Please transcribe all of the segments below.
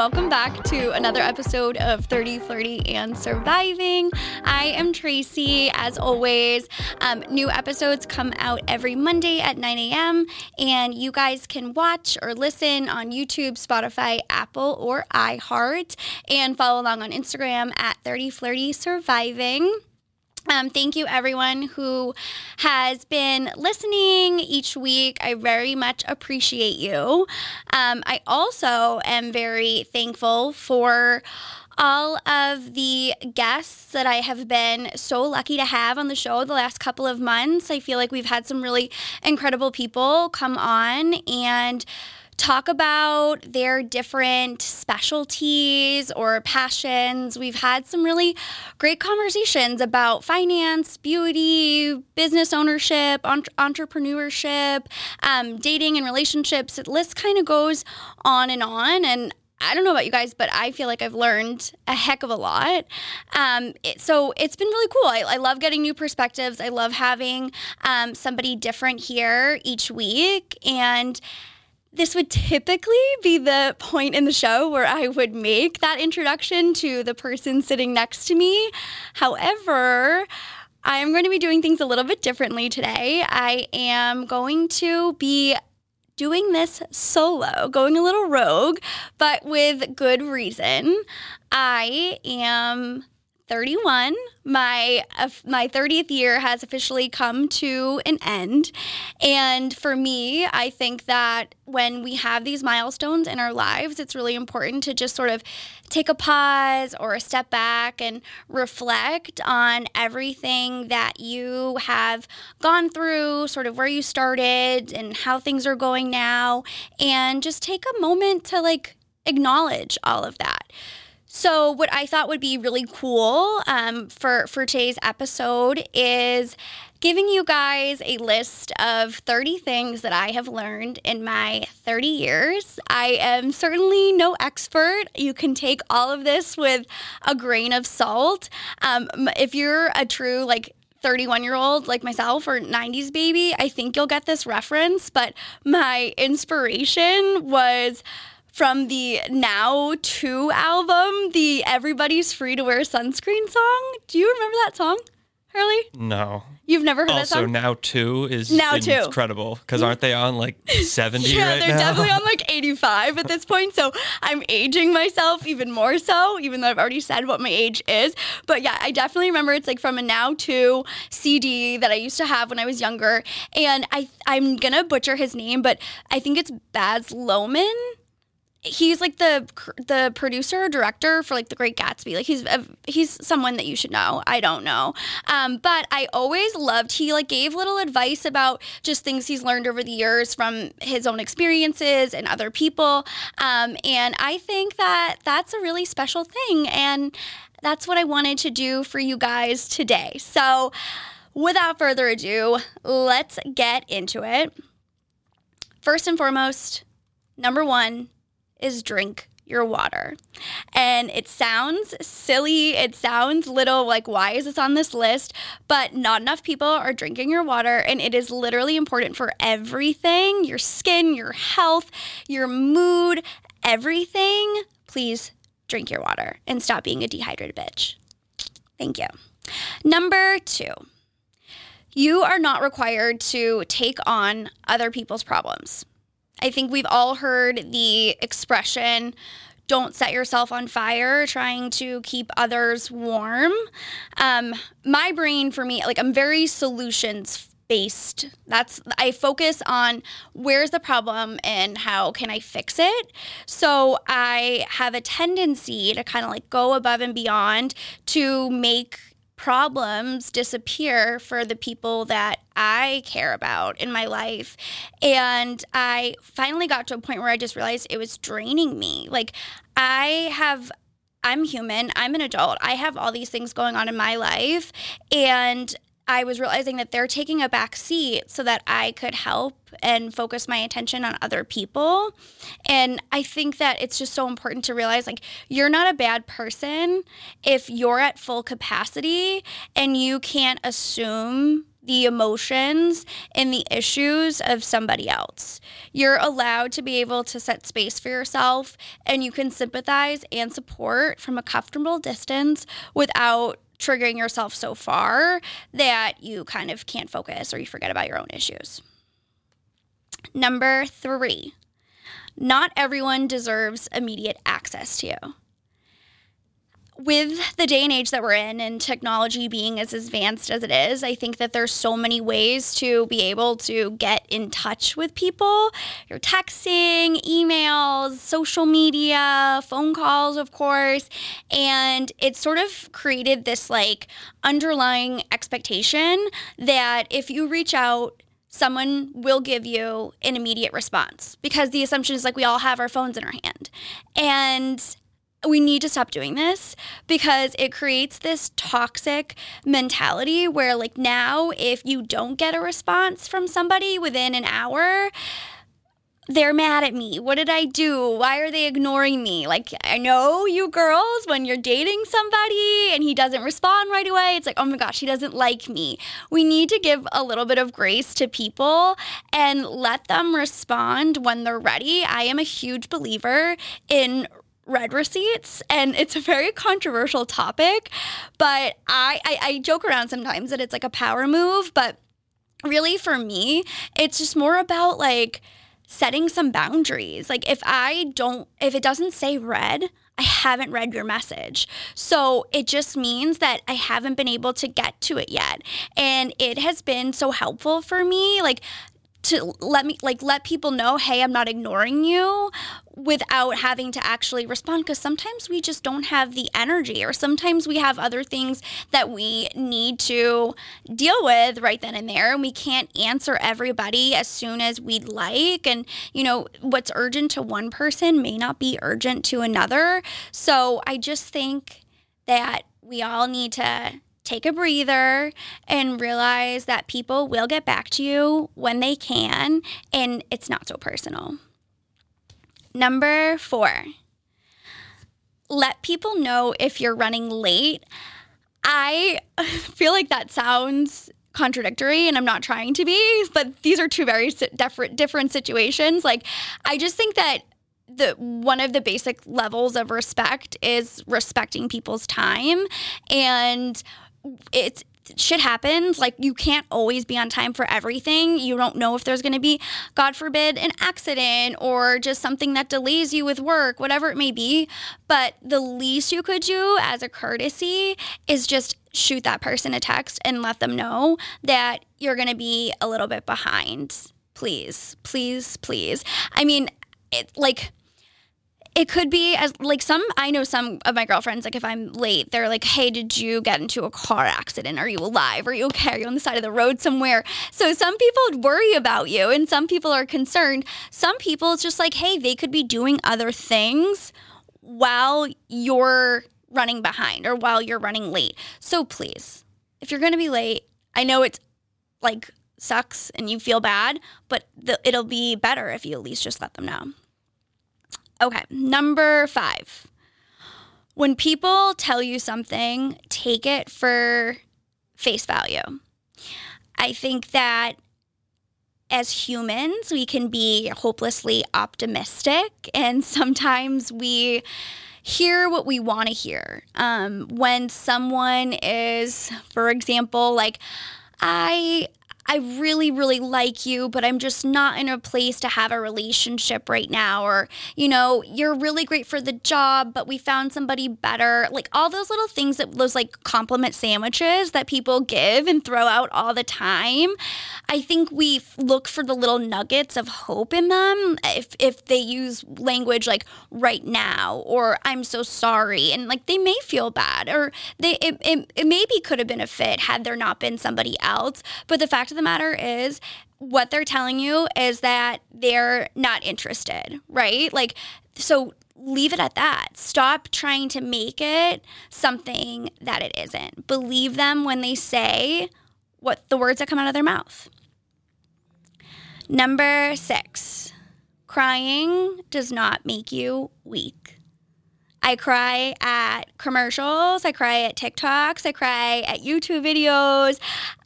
Welcome back to another episode of 30, Flirty, and Surviving. I am Tracy, as always. Um, new episodes come out every Monday at 9 a.m., and you guys can watch or listen on YouTube, Spotify, Apple, or iHeart, and follow along on Instagram at 30 Flirty Surviving. Um, thank you, everyone who has been listening each week. I very much appreciate you. Um, I also am very thankful for all of the guests that I have been so lucky to have on the show the last couple of months. I feel like we've had some really incredible people come on and talk about their different specialties or passions. We've had some really great conversations about finance, beauty, business ownership, entre- entrepreneurship, um, dating and relationships. The list kind of goes on and on. And I don't know about you guys, but I feel like I've learned a heck of a lot. Um, it, so it's been really cool. I, I, love getting new perspectives. I love having um, somebody different here each week. And this would typically be the point in the show where I would make that introduction to the person sitting next to me. However, I am going to be doing things a little bit differently today. I am going to be doing this solo, going a little rogue, but with good reason. I am 31. My uh, my 30th year has officially come to an end. And for me, I think that when we have these milestones in our lives, it's really important to just sort of take a pause or a step back and reflect on everything that you have gone through, sort of where you started and how things are going now, and just take a moment to like acknowledge all of that. So, what I thought would be really cool um, for for today's episode is giving you guys a list of 30 things that I have learned in my 30 years. I am certainly no expert. You can take all of this with a grain of salt. Um, if you're a true like 31 year old like myself or 90s baby, I think you'll get this reference. But my inspiration was from the Now 2 album, the Everybody's Free to Wear Sunscreen song. Do you remember that song, Hurley? No. You've never heard also, that song? Now 2 is Now two. incredible because aren't they on like 70 yeah, right they're now? definitely on like 85 at this point. So I'm aging myself even more so, even though I've already said what my age is. But yeah, I definitely remember it's like from a Now 2 CD that I used to have when I was younger. And I, I'm going to butcher his name, but I think it's Baz Luhrmann he's like the the producer director for like the great gatsby. Like he's a, he's someone that you should know. I don't know. Um, but i always loved he like gave little advice about just things he's learned over the years from his own experiences and other people. Um, and i think that that's a really special thing and that's what i wanted to do for you guys today. So without further ado let's get into it. First and foremost number one is drink your water. And it sounds silly. It sounds little like, why is this on this list? But not enough people are drinking your water. And it is literally important for everything your skin, your health, your mood, everything. Please drink your water and stop being a dehydrated bitch. Thank you. Number two. You are not required to take on other people's problems. I think we've all heard the expression, don't set yourself on fire trying to keep others warm. Um, my brain, for me, like I'm very solutions based. That's I focus on where's the problem and how can I fix it. So I have a tendency to kind of like go above and beyond to make problems disappear for the people that I care about in my life. And I finally got to a point where I just realized it was draining me. Like, I have. I'm human. I'm an adult. I have all these things going on in my life. And I was realizing that they're taking a back seat so that I could help and focus my attention on other people. And I think that it's just so important to realize like you're not a bad person if you're at full capacity and you can't assume the emotions and the issues of somebody else. You're allowed to be able to set space for yourself and you can sympathize and support from a comfortable distance without triggering yourself so far that you kind of can't focus or you forget about your own issues. Number three, not everyone deserves immediate access to you with the day and age that we're in and technology being as advanced as it is, I think that there's so many ways to be able to get in touch with people. You're texting, emails, social media, phone calls, of course. And it's sort of created this like underlying expectation that if you reach out, someone will give you an immediate response because the assumption is like we all have our phones in our hand. And we need to stop doing this because it creates this toxic mentality where like now if you don't get a response from somebody within an hour they're mad at me. What did I do? Why are they ignoring me? Like, I know you girls, when you're dating somebody and he doesn't respond right away, it's like, oh my gosh, he doesn't like me. We need to give a little bit of grace to people and let them respond when they're ready. I am a huge believer in read receipts and it's a very controversial topic but I, I, I joke around sometimes that it's like a power move but really for me it's just more about like setting some boundaries like if i don't if it doesn't say read I haven't read your message. So it just means that I haven't been able to get to it yet. And it has been so helpful for me. Like, to let me like let people know hey i'm not ignoring you without having to actually respond because sometimes we just don't have the energy or sometimes we have other things that we need to deal with right then and there and we can't answer everybody as soon as we'd like and you know what's urgent to one person may not be urgent to another. So i just think that we all need to take a breather and realize that people will get back to you when they can and it's not so personal. Number four, let people know if you're running late. I feel like that sounds contradictory and I'm not trying to be, but these are two very different different situations. Like I just think that the one of the basic levels of respect is respecting people's time and it's shit happens. Like you can't always be on time for everything. You don't know if there's going to be, God forbid, an accident or just something that delays you with work, whatever it may be. But the least you could do as a courtesy is just shoot that person a text and let them know that you're going to be a little bit behind. Please, please, please. I mean, it like it could be as like some I know some of my girlfriends like if I'm late they're like hey did you get into a car accident? Are you alive? Are you okay? Are you on the side of the road somewhere? So some people worry about you and some people are concerned. Some people it's just like hey they could be doing other things while you're running behind or while you're running late. So please if you're going to be late I know it's like sucks and you feel bad but the, it'll be better if you at least just let them know Okay, number five. When people tell you something, take it for face value. I think that as humans, we can be hopelessly optimistic, and sometimes we hear what we want to hear. Um, when someone is, for example, like, I I really, really like you, but I'm just not in a place to have a relationship right now. Or, you know, you're really great for the job, but we found somebody better. Like all those little things that those like compliment sandwiches that people give and throw out all the time. I think we look for the little nuggets of hope in them if, if they use language like right now or I'm so sorry. And like they may feel bad or they, it, it, it maybe could have been a fit had there not been somebody else. But the fact of the matter is, what they're telling you is that they're not interested, right? Like, so leave it at that. Stop trying to make it something that it isn't. Believe them when they say what the words that come out of their mouth. Number six, crying does not make you weak. I cry at commercials. I cry at TikToks. I cry at YouTube videos.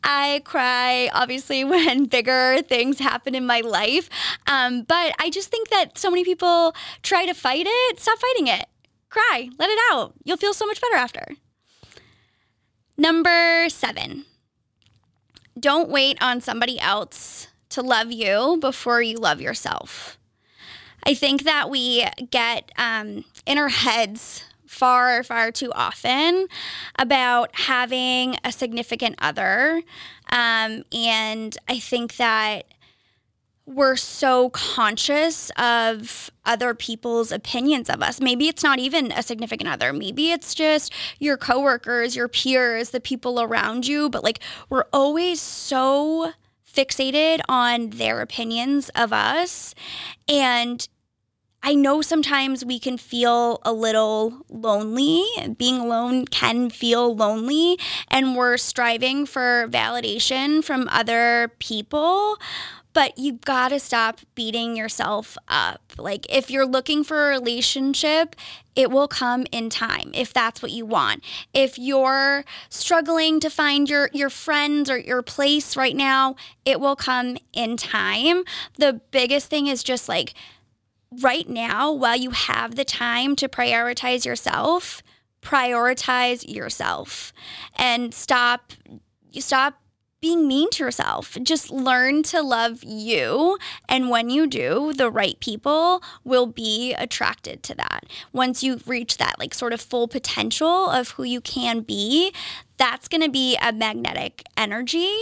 I cry, obviously, when bigger things happen in my life. Um, but I just think that so many people try to fight it. Stop fighting it. Cry. Let it out. You'll feel so much better after. Number seven don't wait on somebody else to love you before you love yourself. I think that we get um, in our heads far, far too often about having a significant other. Um, and I think that we're so conscious of other people's opinions of us. Maybe it's not even a significant other. Maybe it's just your coworkers, your peers, the people around you, but like we're always so fixated on their opinions of us and I know sometimes we can feel a little lonely. Being alone can feel lonely, and we're striving for validation from other people. But you've gotta stop beating yourself up. Like, if you're looking for a relationship, it will come in time if that's what you want. If you're struggling to find your, your friends or your place right now, it will come in time. The biggest thing is just like, right now, while you have the time to prioritize yourself, prioritize yourself and stop you stop being mean to yourself. Just learn to love you. And when you do, the right people will be attracted to that. Once you reach that, like, sort of full potential of who you can be, that's going to be a magnetic energy.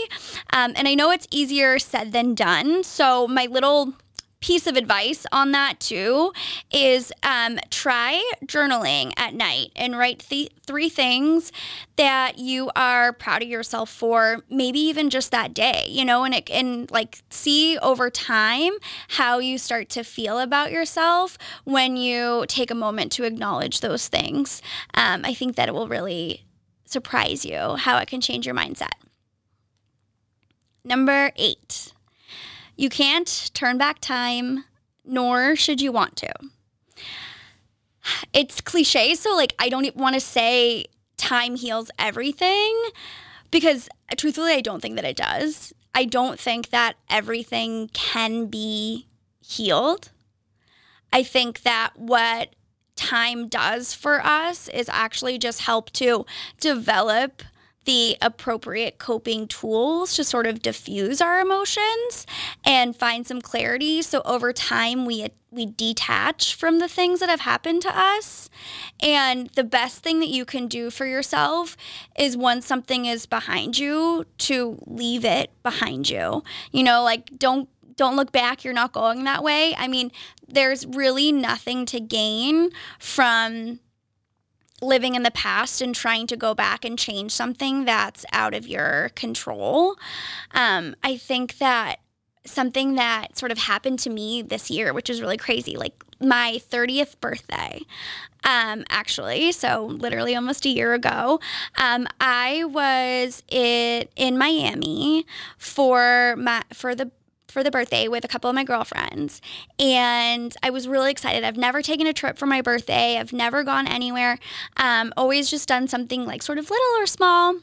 Um, and I know it's easier said than done. So, my little piece of advice on that too is um, try journaling at night and write th- three things that you are proud of yourself for maybe even just that day you know and it and like see over time how you start to feel about yourself when you take a moment to acknowledge those things. Um, i think that it will really surprise you how it can change your mindset. Number eight you can't turn back time, nor should you want to. It's cliche, so like I don't want to say time heals everything because uh, truthfully, I don't think that it does. I don't think that everything can be healed. I think that what time does for us is actually just help to develop the appropriate coping tools to sort of diffuse our emotions and find some clarity. So over time we we detach from the things that have happened to us. And the best thing that you can do for yourself is once something is behind you to leave it behind you. You know like don't don't look back. You're not going that way. I mean there's really nothing to gain from living in the past and trying to go back and change something that's out of your control. Um, I think that something that sort of happened to me this year, which is really crazy, like my 30th birthday, um, actually, so literally almost a year ago, um, I was in, in Miami for my for the for the birthday with a couple of my girlfriends. And I was really excited. I've never taken a trip for my birthday, I've never gone anywhere. Um, always just done something like sort of little or small.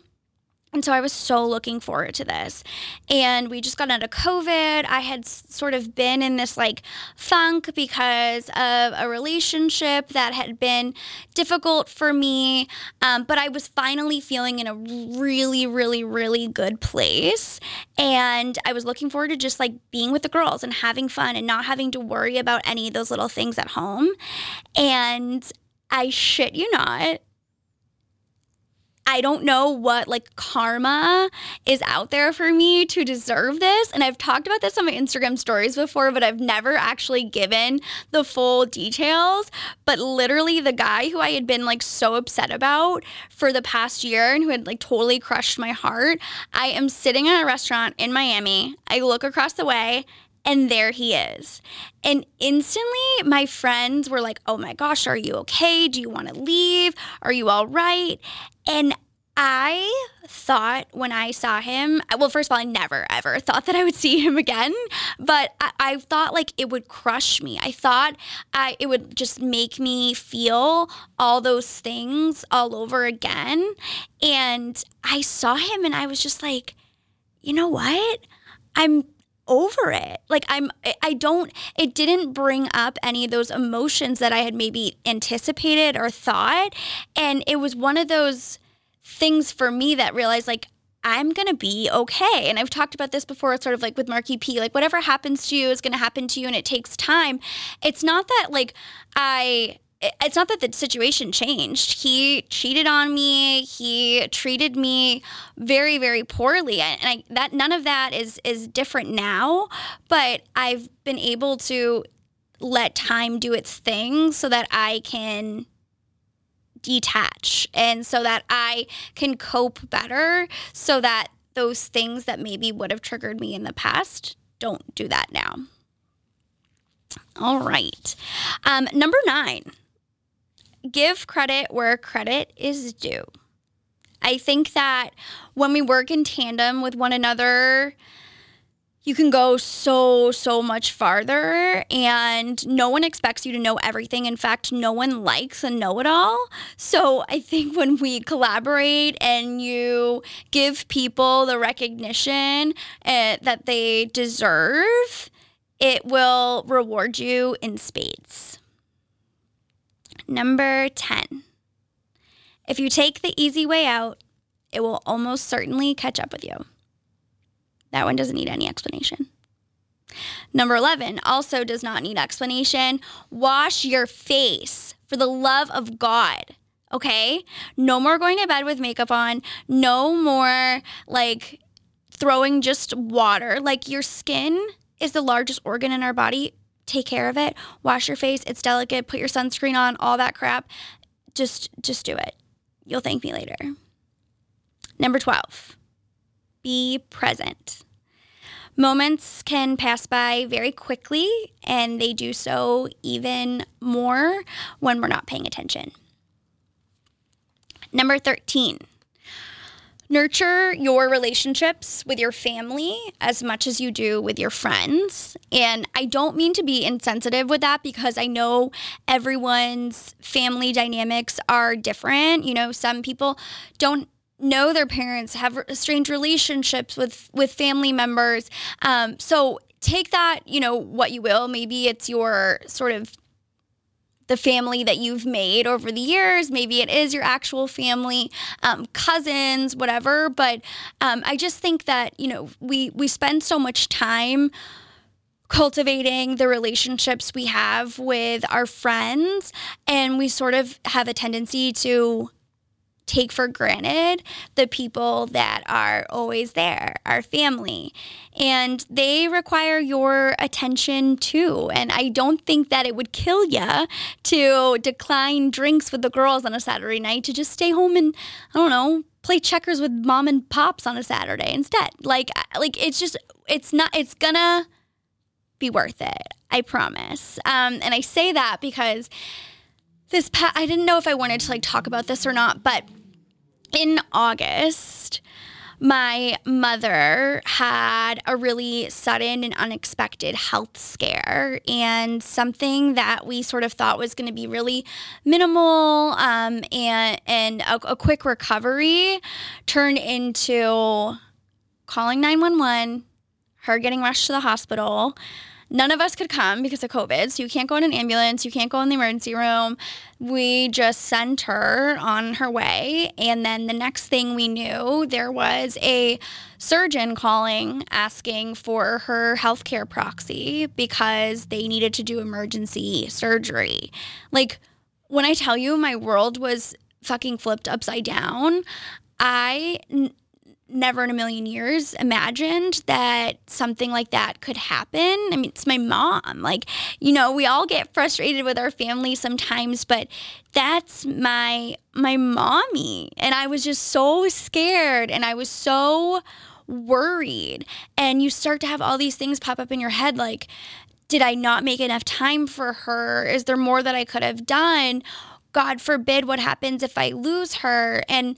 And so I was so looking forward to this. And we just got out of COVID. I had sort of been in this like funk because of a relationship that had been difficult for me. Um, but I was finally feeling in a really, really, really good place. And I was looking forward to just like being with the girls and having fun and not having to worry about any of those little things at home. And I shit you not I don't know what like karma is out there for me to deserve this. And I've talked about this on my Instagram stories before, but I've never actually given the full details. But literally, the guy who I had been like so upset about for the past year and who had like totally crushed my heart, I am sitting in a restaurant in Miami. I look across the way and there he is. And instantly, my friends were like, Oh my gosh, are you okay? Do you want to leave? Are you all right? And I thought when I saw him, well, first of all, I never ever thought that I would see him again, but I, I thought like it would crush me. I thought I, it would just make me feel all those things all over again. And I saw him and I was just like, you know what? I'm over it. Like I'm I don't it didn't bring up any of those emotions that I had maybe anticipated or thought and it was one of those things for me that realized like I'm gonna be okay. And I've talked about this before, sort of like with Marky P, like whatever happens to you is gonna happen to you and it takes time. It's not that like I it's not that the situation changed. He cheated on me. He treated me very, very poorly, and I, that none of that is is different now. But I've been able to let time do its thing so that I can detach and so that I can cope better so that those things that maybe would have triggered me in the past don't do that now. All right. Um, number nine, give credit where credit is due. I think that when we work in tandem with one another, you can go so, so much farther, and no one expects you to know everything. In fact, no one likes a know it all. So I think when we collaborate and you give people the recognition uh, that they deserve, it will reward you in spades. Number 10. If you take the easy way out, it will almost certainly catch up with you. That one doesn't need any explanation. Number 11 also does not need explanation. Wash your face for the love of God. Okay? No more going to bed with makeup on. No more like throwing just water. Like your skin is the largest organ in our body. Take care of it. Wash your face. It's delicate. Put your sunscreen on, all that crap. Just just do it. You'll thank me later. Number 12 be present. Moments can pass by very quickly, and they do so even more when we're not paying attention. Number 13, nurture your relationships with your family as much as you do with your friends. And I don't mean to be insensitive with that because I know everyone's family dynamics are different. You know, some people don't know their parents, have strange relationships with with family members. Um, so take that, you know, what you will. Maybe it's your sort of the family that you've made over the years. Maybe it is your actual family, um, cousins, whatever. But um, I just think that you know we we spend so much time cultivating the relationships we have with our friends, and we sort of have a tendency to take for granted the people that are always there, our family. And they require your attention too. And I don't think that it would kill you to decline drinks with the girls on a Saturday night to just stay home and, I don't know, play checkers with mom and pops on a Saturday instead. Like, like it's just, it's not, it's gonna be worth it. I promise. Um, and I say that because this pa- I didn't know if I wanted to like talk about this or not, but in August, my mother had a really sudden and unexpected health scare and something that we sort of thought was going to be really minimal um, and, and a, a quick recovery turned into calling 911 her getting rushed to the hospital None of us could come because of COVID. So you can't go in an ambulance, you can't go in the emergency room. We just sent her on her way. And then the next thing we knew, there was a surgeon calling asking for her healthcare proxy because they needed to do emergency surgery. Like, when I tell you my world was fucking flipped upside down, I never in a million years imagined that something like that could happen. I mean, it's my mom. Like, you know, we all get frustrated with our family sometimes, but that's my my mommy. And I was just so scared and I was so worried. And you start to have all these things pop up in your head like did I not make enough time for her? Is there more that I could have done? God forbid what happens if I lose her? And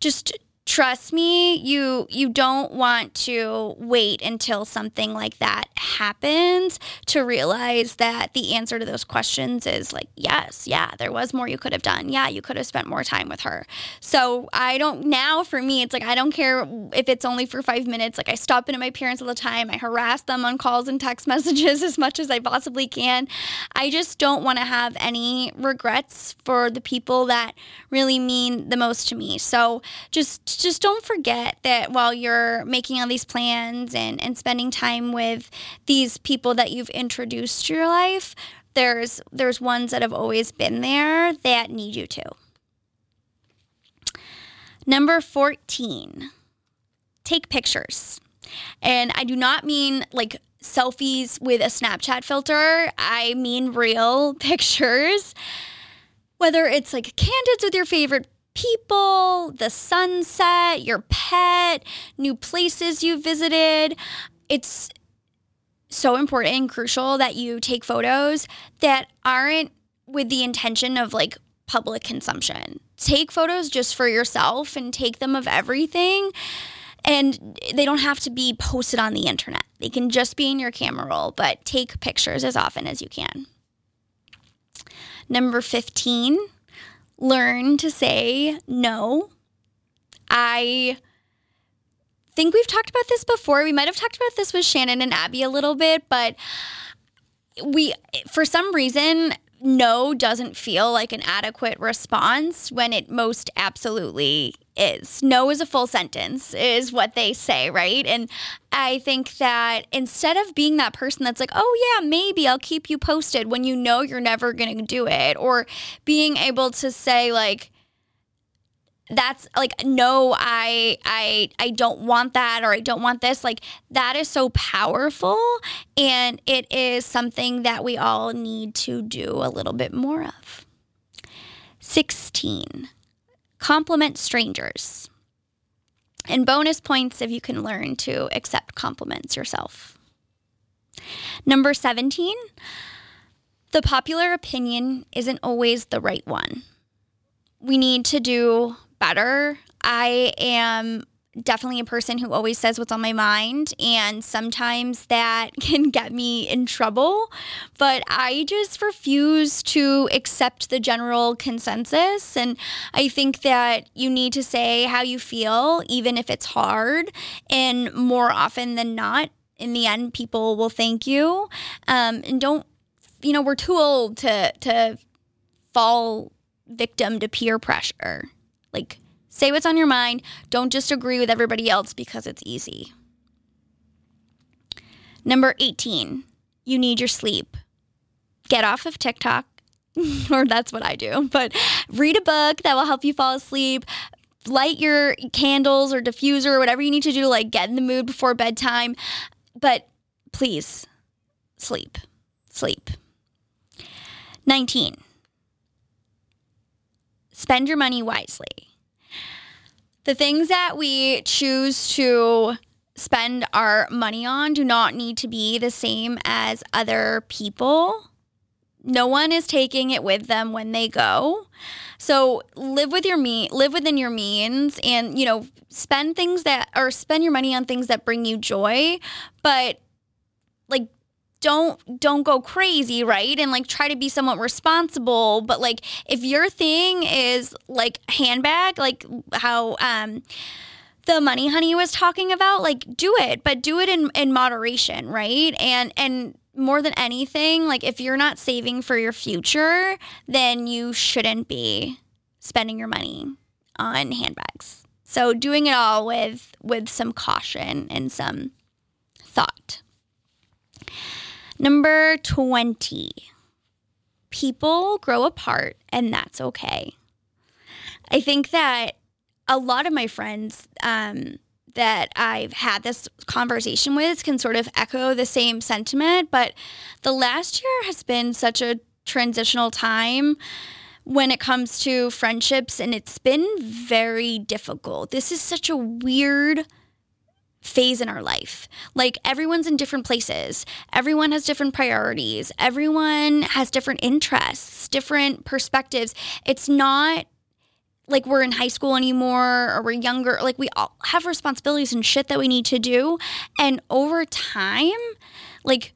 just trust me you you don't want to wait until something like that happens to realize that the answer to those questions is like yes yeah there was more you could have done. Yeah you could have spent more time with her. So i don't now for me it's like i don't care if it's only for five minutes. Like i stop in at my parents all the time. I harass them on calls and text messages as much as i possibly can. I just don't want to have any regrets for the people that really mean the most to me. So just just don't forget that while you're making all these plans and, and spending time with these people that you've introduced to your life, there's there's ones that have always been there that need you to. Number 14. Take pictures. And I do not mean like selfies with a Snapchat filter. I mean real pictures. Whether it's like candids with your favorite people, the sunset, your pet, new places you visited. It's so important and crucial that you take photos that aren't with the intention of like public consumption. Take photos just for yourself and take them of everything. And they don't have to be posted on the internet. They can just be in your camera roll, but take pictures as often as you can. Number 15, learn to say no. I think we've talked about this before. We might have talked about this with Shannon and Abby a little bit, but we, for some reason, no doesn't feel like an adequate response when it most absolutely is. No is a full sentence, is what they say, right? And I think that instead of being that person that's like, oh, yeah, maybe I'll keep you posted when you know you're never going to do it, or being able to say, like, that's like no i i i don't want that or i don't want this like that is so powerful and it is something that we all need to do a little bit more of 16 compliment strangers. And bonus points if you can learn to accept compliments yourself. Number 17 the popular opinion isn't always the right one. We need to do better. I am definitely a person who always says what's on my mind, and sometimes that can get me in trouble. But I just refuse to accept the general consensus. And I think that you need to say how you feel, even if it's hard. And more often than not, in the end, people will thank you. Um, and don't, you know, we're too old to, to fall victim to peer pressure. Like, say what's on your mind. Don't just agree with everybody else because it's easy. Number 18, you need your sleep. Get off of TikTok, or that's what I do, but read a book that will help you fall asleep. Light your candles or diffuser or whatever you need to do, to like get in the mood before bedtime. But please, sleep. Sleep. 19 spend your money wisely. The things that we choose to spend our money on do not need to be the same as other people. No one is taking it with them when they go. So live with your me live within your means and you know spend things that or spend your money on things that bring you joy, but like don't don't go crazy right? And like try to be somewhat responsible. But like if your thing is like handbag like how um the money honey was talking about like do it. But do it in in moderation right? And and more than anything like if you're not saving for your future then you shouldn't be spending your money on handbags. So doing it all with with some caution and some thought Number 20, people grow apart, and that's okay. I think that a lot of my friends um, that I've had this conversation with can sort of echo the same sentiment, but the last year has been such a transitional time when it comes to friendships, and it's been very difficult. This is such a weird phase in our life. Like everyone's in different places, everyone has different priorities, everyone has different interests, different perspectives. It's not like we're in high school anymore or we're younger. Like we all have responsibilities and shit that we need to do. And over time, like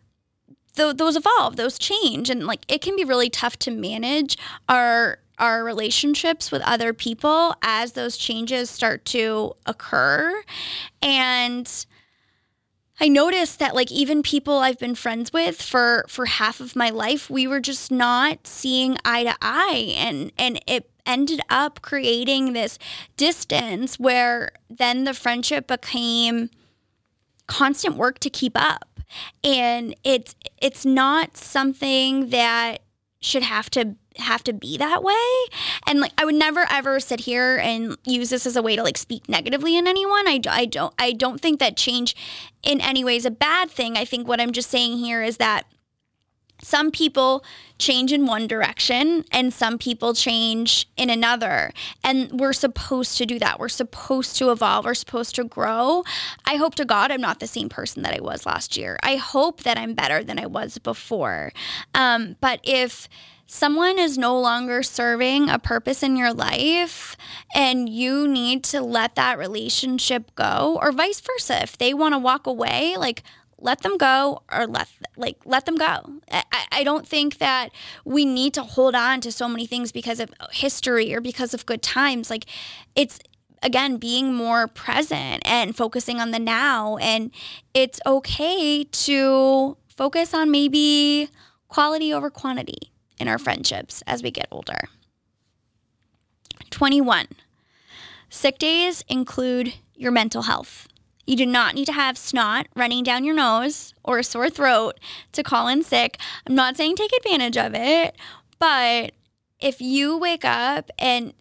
th- those evolve, those change. And like it can be really tough to manage our our relationships with other people as those changes start to occur. And I noticed that like even people I've been friends with for for half of my life, we were just not seeing eye to eye and and it ended up creating this distance where then the friendship became constant work to keep up. And it's it's not something that should have to have to be that way. And like i would never ever sit here and use this as a way to like speak negatively in anyone. I, I don't i don't think that change in any way is a bad thing. I think what i'm just saying here is that some people change in one direction and some people change in another. And we're supposed to do that. We're supposed to evolve. We're supposed to grow. I hope to God I'm not the same person that I was last year. I hope that I'm better than I was before. Um, but if someone is no longer serving a purpose in your life and you need to let that relationship go or vice versa if they want to walk away like let them go or let like let them go. I, I don't think that we need to hold on to so many things because of history or because of good times. Like it's again being more present and focusing on the now. And it's okay to focus on maybe quality over quantity in our friendships as we get older. 21 sick days include your mental health you do not need to have snot running down your nose or a sore throat to call in sick. I'm not saying take advantage of it, but if you wake up and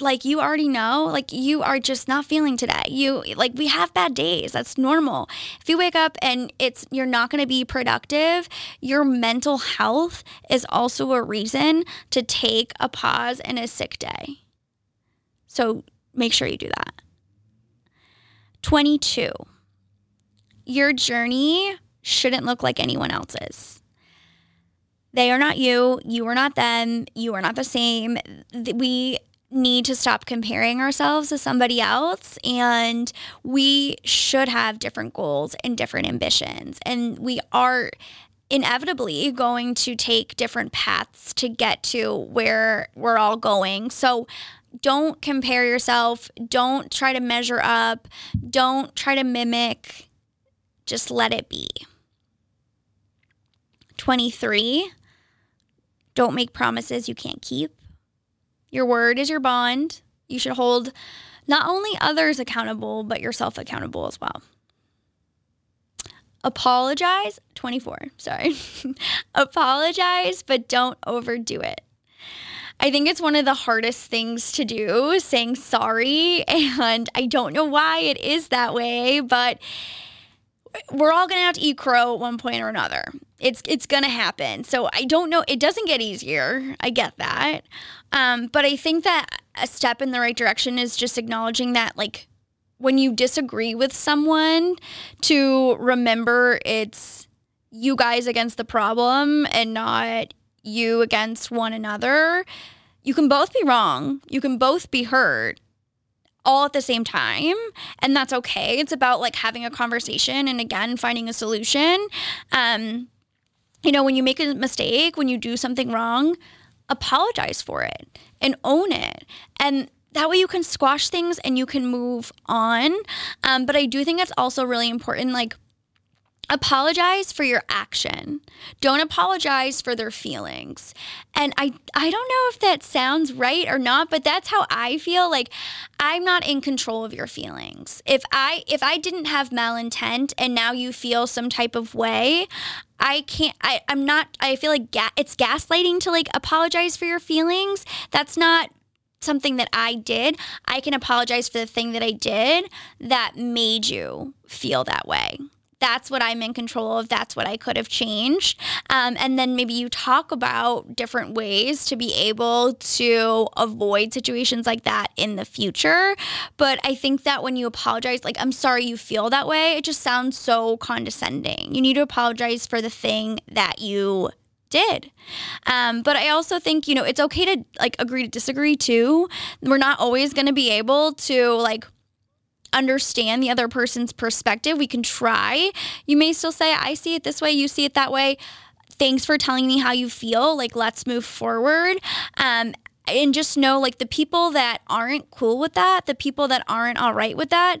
like you already know, like you are just not feeling today. You like we have bad days. That's normal. If you wake up and it's you're not going to be productive, your mental health is also a reason to take a pause and a sick day. So make sure you do that. 22. Your journey shouldn't look like anyone else's. They are not you. You are not them. You are not the same. We need to stop comparing ourselves to somebody else and we should have different goals and different ambitions. And we are inevitably going to take different paths to get to where we're all going. So don't compare yourself. Don't try to measure up. Don't try to mimic. Just let it be. 23. Don't make promises you can't keep. Your word is your bond. You should hold not only others accountable, but yourself accountable as well. Apologize, 24, sorry. Apologize, but don't overdo it. I think it's one of the hardest things to do, saying sorry. And I don't know why it is that way, but we're all gonna have to eat crow at one point or another. It's it's gonna happen. So I don't know. It doesn't get easier. I get that, um, but I think that a step in the right direction is just acknowledging that, like, when you disagree with someone, to remember it's you guys against the problem and not you against one another, you can both be wrong. You can both be hurt all at the same time and that's okay. It's about like having a conversation and again finding a solution. Um you know when you make a mistake when you do something wrong apologize for it and own it. And that way you can squash things and you can move on. Um, but i do think it's also really important like apologize for your action. Don't apologize for their feelings. And i i don't know if that sounds right or not but that's how i feel. Like i'm not in control of your feelings. If i if i didn't have malintent and now you feel some type of way I can't I I'm not I feel like ga- it's gaslighting to like apologize for your feelings. That's not something that I did. I can apologize for the thing that I did that made you feel that way that's what I'm in control of. That's what I could have changed. Um, and then maybe you talk about different ways to be able to avoid situations like that in the future. But I think that when you apologize, like, I'm sorry you feel that way, it just sounds so condescending. You need to apologize for the thing that you did. Um, but I also think, you know, it's okay to like agree to disagree too. We're not always going to be able to like understand the other person's perspective. We can try. You may still say, I see it this way, you see it that way. Thanks for telling me how you feel. Like, let's move forward. Um, and just know, like, the people that aren't cool with that, the people that aren't all right with that,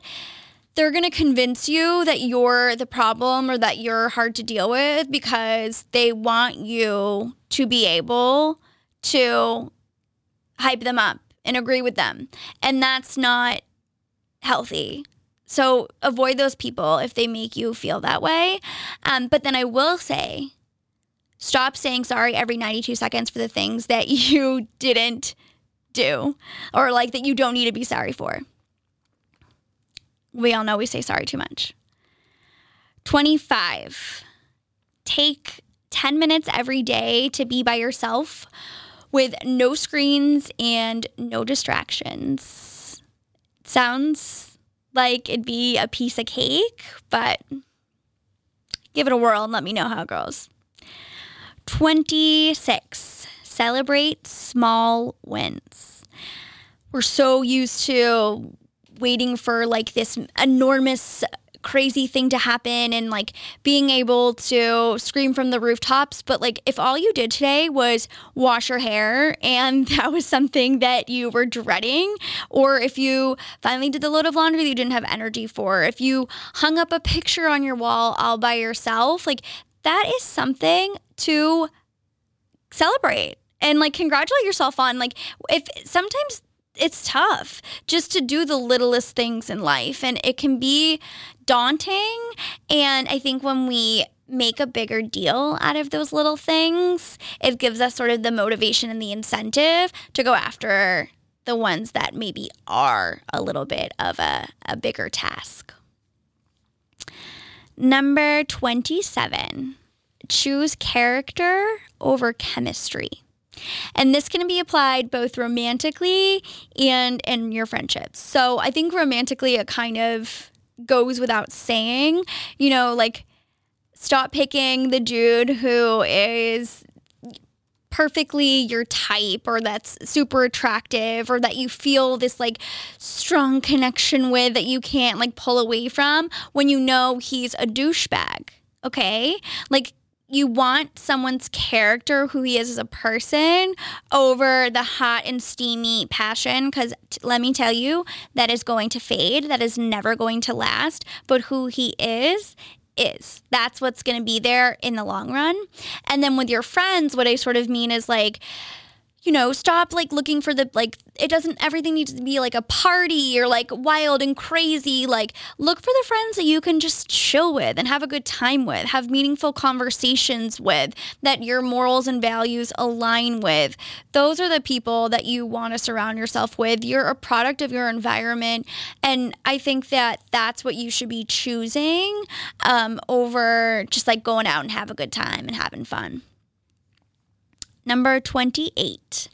they're going to convince you that you're the problem or that you're hard to deal with because they want you to be able to hype them up and agree with them. And that's not healthy. So avoid those people if they make you feel that way. Um, but then I will say, stop saying sorry every 92 seconds for the things that you didn't do or like that you don't need to be sorry for. We all know we say sorry too much. 25. Take 10 minutes every day to be by yourself with no screens and no distractions. Sounds like it'd be a piece of cake, but give it a whirl and let me know how it goes. 26. Celebrate small wins. We're so used to waiting for like this enormous crazy thing to happen and like being able to scream from the rooftops. But like, if all you did today was wash your hair and that was something that you were dreading, or if you finally did the load of laundry that you didn't have energy for, if you hung up a picture on your wall all by yourself, like that is something to celebrate and like congratulate yourself on. Like, if sometimes it's tough just to do the littlest things in life and it can be daunting. And i think when we make a bigger deal out of those little things it gives us sort of the motivation and the incentive to go after the ones that maybe are a little bit of a, a bigger task. Number 27 choose character over chemistry and this can be applied both romantically and in your friendships. So I think romantically, it kind of goes without saying, you know, like stop picking the dude who is perfectly your type or that's super attractive or that you feel this like strong connection with that you can't like pull away from when you know he's a douchebag. Okay? Like you want someone's character, who he is as a person, over the hot and steamy passion. Because t- let me tell you, that is going to fade. That is never going to last. But who he is, is. That's what's going to be there in the long run. And then with your friends, what I sort of mean is like, you know, stop like looking for the like it doesn't everything needs to be like a party or like wild and crazy. Like look for the friends that you can just chill with and have a good time with, have meaningful conversations with that your morals and values align with. Those are the people that you want to surround yourself with. You're a product of your environment and I think that that's what you should be choosing um, over just like going out and have a good time and having fun. Number 28,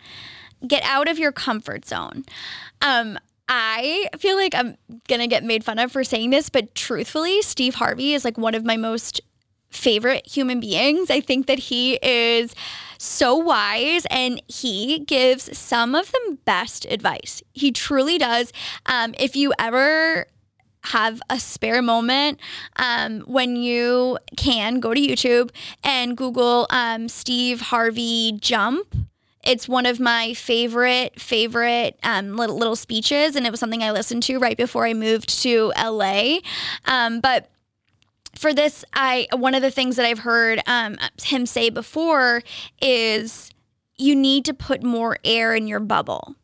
get out of your comfort zone. Um, I feel like I'm gonna get made fun of for saying this, but truthfully, Steve Harvey is like one of my most favorite human beings. I think that he is so wise and he gives some of the best advice. He truly does. Um, if you ever have a spare moment um, when you can go to YouTube and Google um, Steve Harvey jump. It's one of my favorite, favorite um, little, little speeches, and it was something I listened to right before I moved to LA. Um, but for this, I one of the things that I've heard um, him say before is you need to put more air in your bubble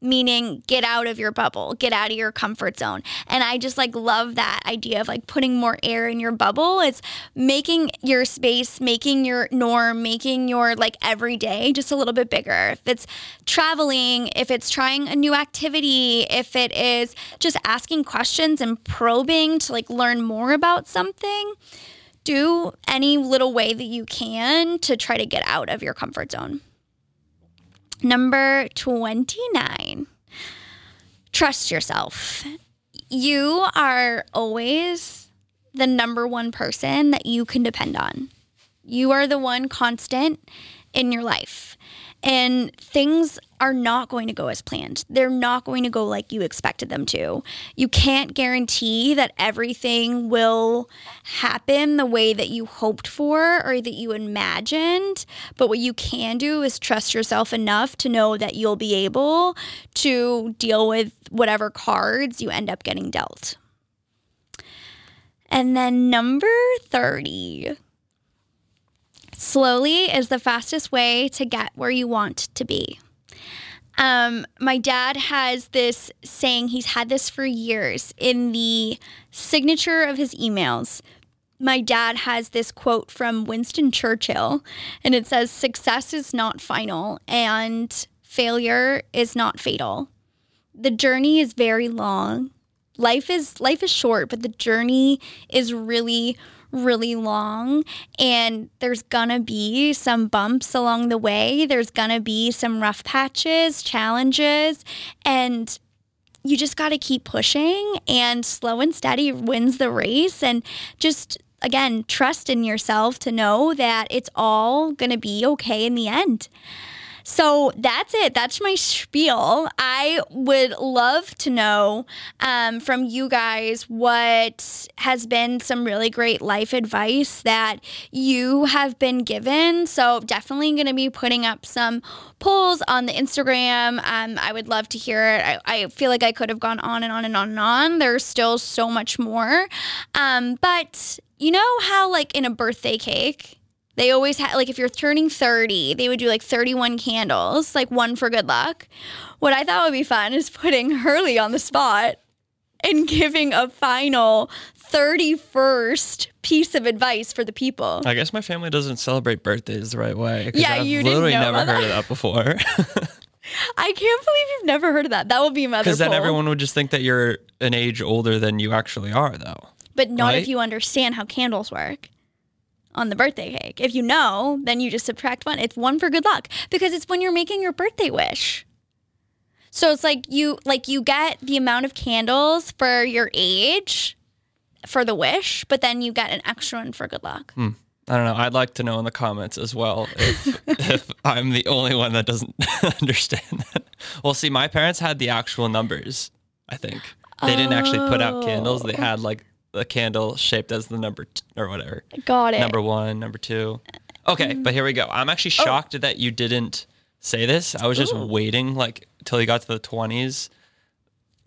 meaning get out of your bubble, get out of your comfort zone. And I just like love that idea of like putting more air in your bubble. It's making your space, making your norm, making your like everyday just a little bit bigger. If it's traveling, if it's trying a new activity, if it is just asking questions and probing to like learn more about something. Do any little way that you can to try to get out of your comfort zone. Number 29, trust yourself. You are always the number one person that you can depend on. You are the one constant in your life. And things are not going to go as planned. They're not going to go like you expected them to. You can't guarantee that everything will happen the way that you hoped for or that you imagined. But what you can do is trust yourself enough to know that you'll be able to deal with whatever cards you end up getting dealt. And then number 30 slowly is the fastest way to get where you want to be. Um, my dad has this saying, he's had this for years in the signature of his emails. My dad has this quote from Winston Churchill, and it says, Success is not final, and failure is not fatal. The journey is very long. Life is life is short, but the journey is really really long and there's gonna be some bumps along the way. There's gonna be some rough patches, challenges, and you just got to keep pushing and slow and steady wins the race and just again trust in yourself to know that it's all going to be okay in the end. So that's it. That's my spiel. I would love to know um, from you guys what has been some really great life advice that you have been given. So definitely going to be putting up some polls on the Instagram. Um, I would love to hear it. I, I, feel like I could have gone on and on and on and on. There's still so much more. Um, but you know how, like in a birthday cake, they always had, like, if you're turning 30, they would do like 31 candles, like one for good luck. What I thought would be fun is putting Hurley on the spot and giving a final 31st piece of advice for the people. I guess my family doesn't celebrate birthdays the right way. Yeah, I've you didn't literally never heard of that before. I can't believe you've never heard of that. That will be another Because then poll. everyone would just think that you're an age older than you actually are, though. but not if you understand how candles work on the birthday cake. If you know, then you just subtract one. It's one for good luck because it's when you're making your birthday wish. So it's like you like you get the amount of candles for your age for the wish, but then you get an extra one for good luck. Hmm. I don't know. I'd like to know in the comments as well if, if I'm the only one that doesn't understand that. Well, see, my parents had the actual numbers, I think. They didn't actually put out candles. They oh. had like a candle shaped as the number t- or whatever. Got it. Number one, number two. Okay, mm. but here we go. I'm actually oh. shocked that you didn't say this. I was just waiting like till you got to the 20s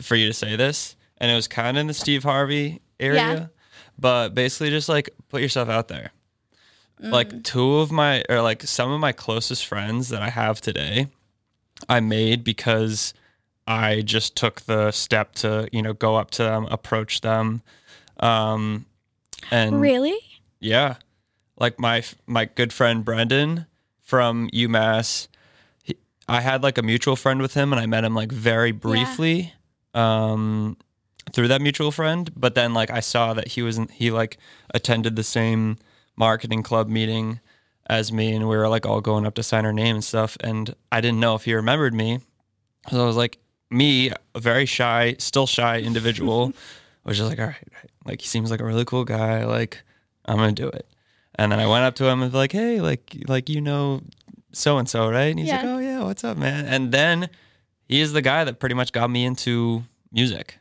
for you to say this. And it was kind of in the Steve Harvey area. Yeah. But basically, just like put yourself out there. Like mm. two of my, or like some of my closest friends that I have today, I made because I just took the step to, you know, go up to them, approach them. Um, and Really? yeah, like my my good friend Brendan from UMass. He, I had like a mutual friend with him, and I met him like very briefly um, through that mutual friend. But then like I saw that he was in, he like attended the same marketing club meeting as me, and we were like all going up to sign our name and stuff. And I didn't know if he remembered me, so I was like, me, a very shy, still shy individual, was just like, all right, all right. Like he seems like a really cool guy. Like I'm gonna do it. And then I went up to him and was like, hey, like like you know so and so, right? And he's like, oh yeah, what's up, man? And then he is the guy that pretty much got me into music.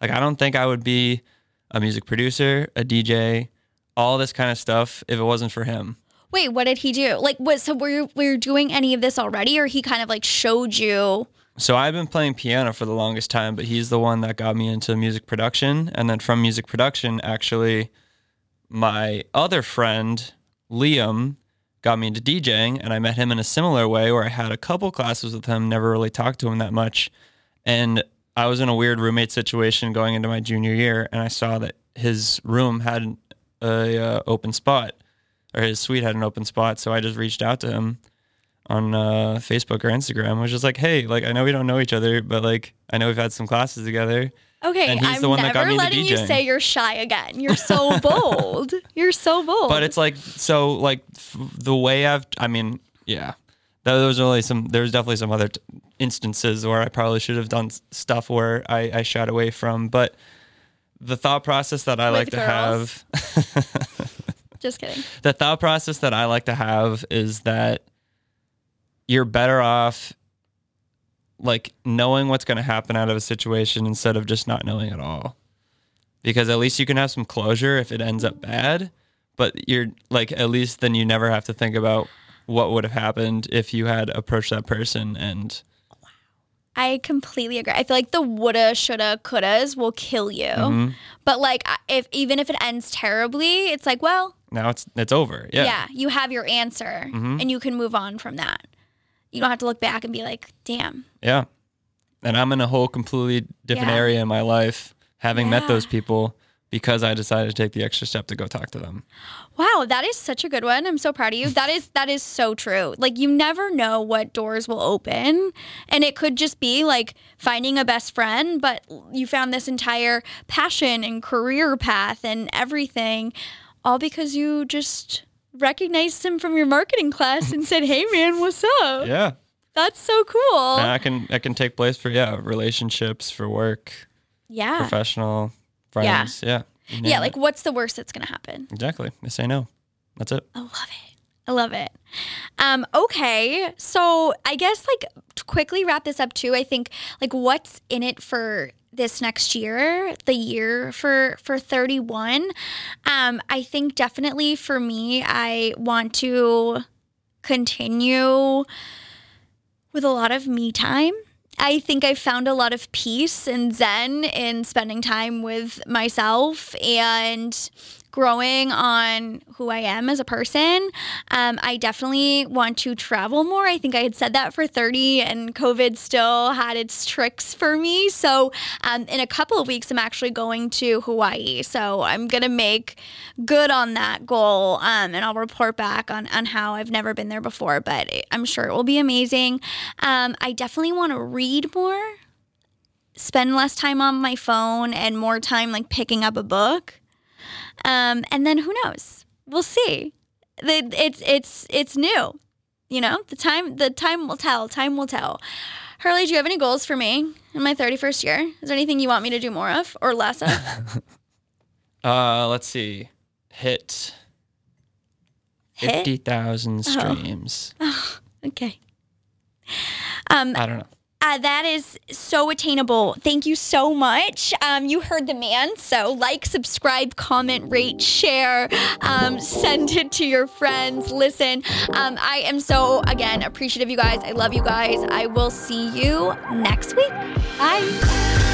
Like I don't think I would be a music producer, a DJ, all this kind of stuff if it wasn't for him. Wait, what did he do? Like, what? So were you were you doing any of this already, or he kind of like showed you? So I've been playing piano for the longest time, but he's the one that got me into music production. And then from music production, actually, my other friend, Liam, got me into DJing. And I met him in a similar way where I had a couple classes with him, never really talked to him that much. And I was in a weird roommate situation going into my junior year, and I saw that his room had a uh, open spot, or his suite had an open spot. So I just reached out to him on uh, Facebook or Instagram, was just like, hey, like I know we don't know each other, but like I know we've had some classes together. Okay, And he's I'm the one that never got me letting you say you're shy again. You're so bold. You're so bold. But it's like so like f- the way I've I mean, yeah. There was really some there's definitely some other t- instances where I probably should have done s- stuff where I, I shied away from, but the thought process that I With like to have Just kidding. the thought process that I like to have is that you're better off like knowing what's going to happen out of a situation instead of just not knowing at all. Because at least you can have some closure if it ends up bad, but you're like at least then you never have to think about what would have happened if you had approached that person and I completely agree. I feel like the woulda, shoulda, couldas will kill you. Mm-hmm. But like, if even if it ends terribly, it's like, well, now it's it's over. Yeah. yeah, you have your answer, Mm-hmm. and you can move on from that. You don't have to look back and be like, damn. Yeah. And I'm in a whole completely different Yeah. area in my life having met those people because I decided to take the extra step to go talk to them. Wow, that is such a good one. I'm so proud of you. That is that is so true. Like you never know what doors will open, and it could just be like finding a best friend, but you found this entire passion and career path and everything all because you just recognized him from your marketing class and said, "Hey man, what's up?" Yeah. That's so cool. And I can that can take place for yeah, relationships, for work, yeah. professional, friends. Yeah. Yeah, it. like what's the worst that's going to happen? exactly. They say no. That's it. I love it. I love it. Um, okay, so I guess like to quickly wrap this up too. I think like what's in it for this next year, the year for for 31. Um, I think definitely for me, I want to continue with a lot of me time. I think I found a lot of peace and zen in spending time with myself and growing on who I am as a person. Um, I definitely want to travel more. I think I had said that for 30, and COVID still had its tricks for me. So, um, in a couple of weeks, I'm actually going to Hawaii. So, I'm going to make good on that goal, um, and I'll report back on, on how I've never been there before, but I'm sure it will be amazing. Um, I definitely want to read more spend less time on my phone and more time like picking up a book. Um, and then who knows? We'll see. It's it's it's new. You know, the time the time will tell. Time will tell. Hurley, do you have any goals for me in my thirty first year? Is there anything you want me to do more of or less of? Uh let's see. Hit Hit? fifty thousand streams. Okay. Um, I don't know. Uh, that is so attainable. Thank you so much. Um, you heard the man. So, like, subscribe, comment, rate, share, um, send it to your friends. Listen, um, I am so, again, appreciative you guys. I love you guys. I will see you next week. Bye.